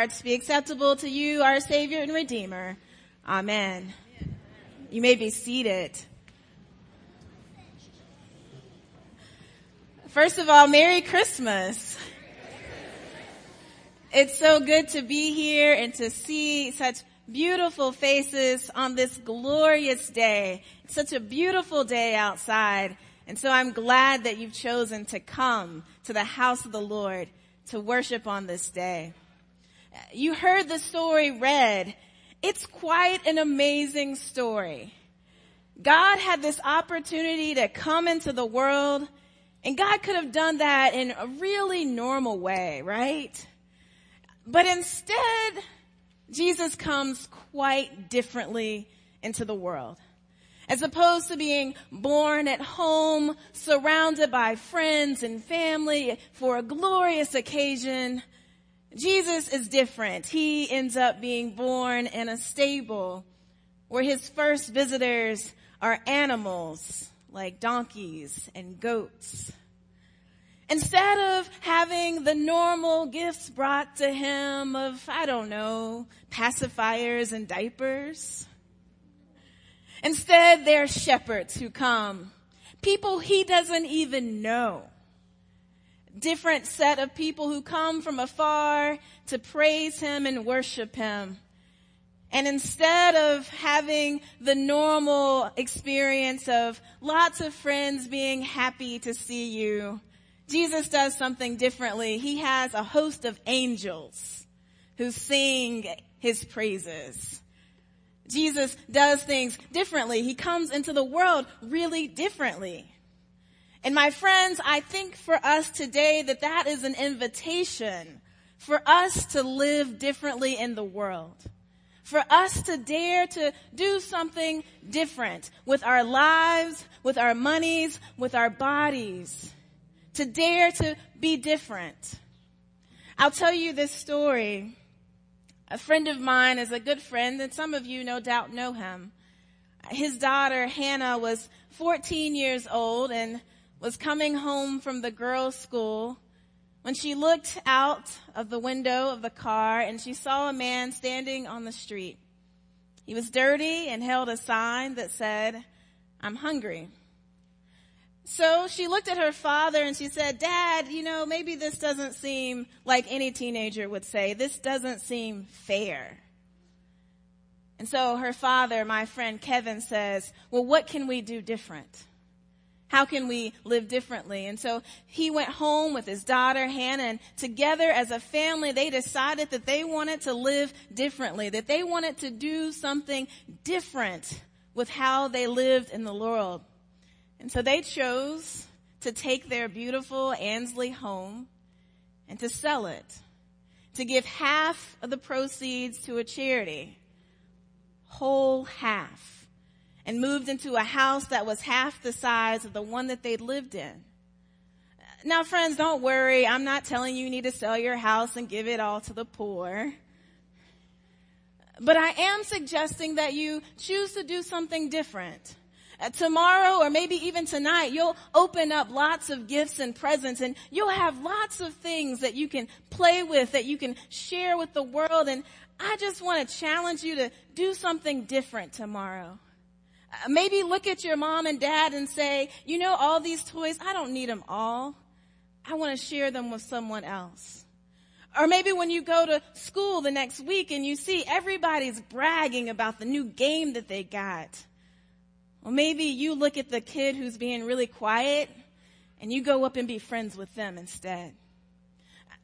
hearts be acceptable to you, our Savior and Redeemer. Amen. You may be seated. First of all, Merry Christmas. It's so good to be here and to see such beautiful faces on this glorious day. It's such a beautiful day outside. And so I'm glad that you've chosen to come to the house of the Lord to worship on this day. You heard the story read. It's quite an amazing story. God had this opportunity to come into the world and God could have done that in a really normal way, right? But instead, Jesus comes quite differently into the world. As opposed to being born at home, surrounded by friends and family for a glorious occasion, Jesus is different. He ends up being born in a stable where his first visitors are animals like donkeys and goats. Instead of having the normal gifts brought to him of, I don't know, pacifiers and diapers, instead they're shepherds who come, people he doesn't even know. Different set of people who come from afar to praise him and worship him. And instead of having the normal experience of lots of friends being happy to see you, Jesus does something differently. He has a host of angels who sing his praises. Jesus does things differently. He comes into the world really differently. And my friends, I think for us today that that is an invitation for us to live differently in the world for us to dare to do something different with our lives, with our monies, with our bodies. To dare to be different. I'll tell you this story. A friend of mine is a good friend and some of you no doubt know him. His daughter Hannah was 14 years old and was coming home from the girls' school when she looked out of the window of the car and she saw a man standing on the street. He was dirty and held a sign that said, I'm hungry. So she looked at her father and she said, Dad, you know, maybe this doesn't seem like any teenager would say. This doesn't seem fair. And so her father, my friend Kevin says, well, what can we do different? How can we live differently? And so he went home with his daughter, Hannah, and together as a family, they decided that they wanted to live differently, that they wanted to do something different with how they lived in the world. And so they chose to take their beautiful Ansley home and to sell it, to give half of the proceeds to a charity, whole half and moved into a house that was half the size of the one that they'd lived in. Now friends, don't worry. I'm not telling you you need to sell your house and give it all to the poor. But I am suggesting that you choose to do something different. Uh, tomorrow or maybe even tonight, you'll open up lots of gifts and presents and you'll have lots of things that you can play with, that you can share with the world. And I just want to challenge you to do something different tomorrow. Maybe look at your mom and dad and say, you know, all these toys, I don't need them all. I want to share them with someone else. Or maybe when you go to school the next week and you see everybody's bragging about the new game that they got. Or maybe you look at the kid who's being really quiet and you go up and be friends with them instead.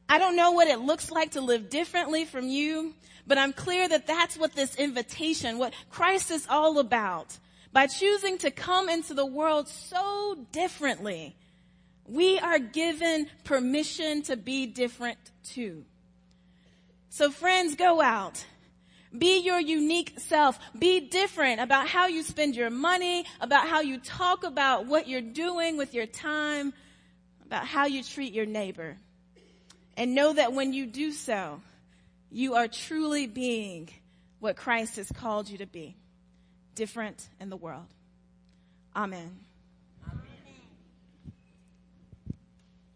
I don't know what it looks like to live differently from you, but I'm clear that that's what this invitation, what Christ is all about by choosing to come into the world so differently, we are given permission to be different too. So friends, go out. Be your unique self. Be different about how you spend your money, about how you talk about what you're doing with your time, about how you treat your neighbor. And know that when you do so, you are truly being what Christ has called you to be different in the world. Amen.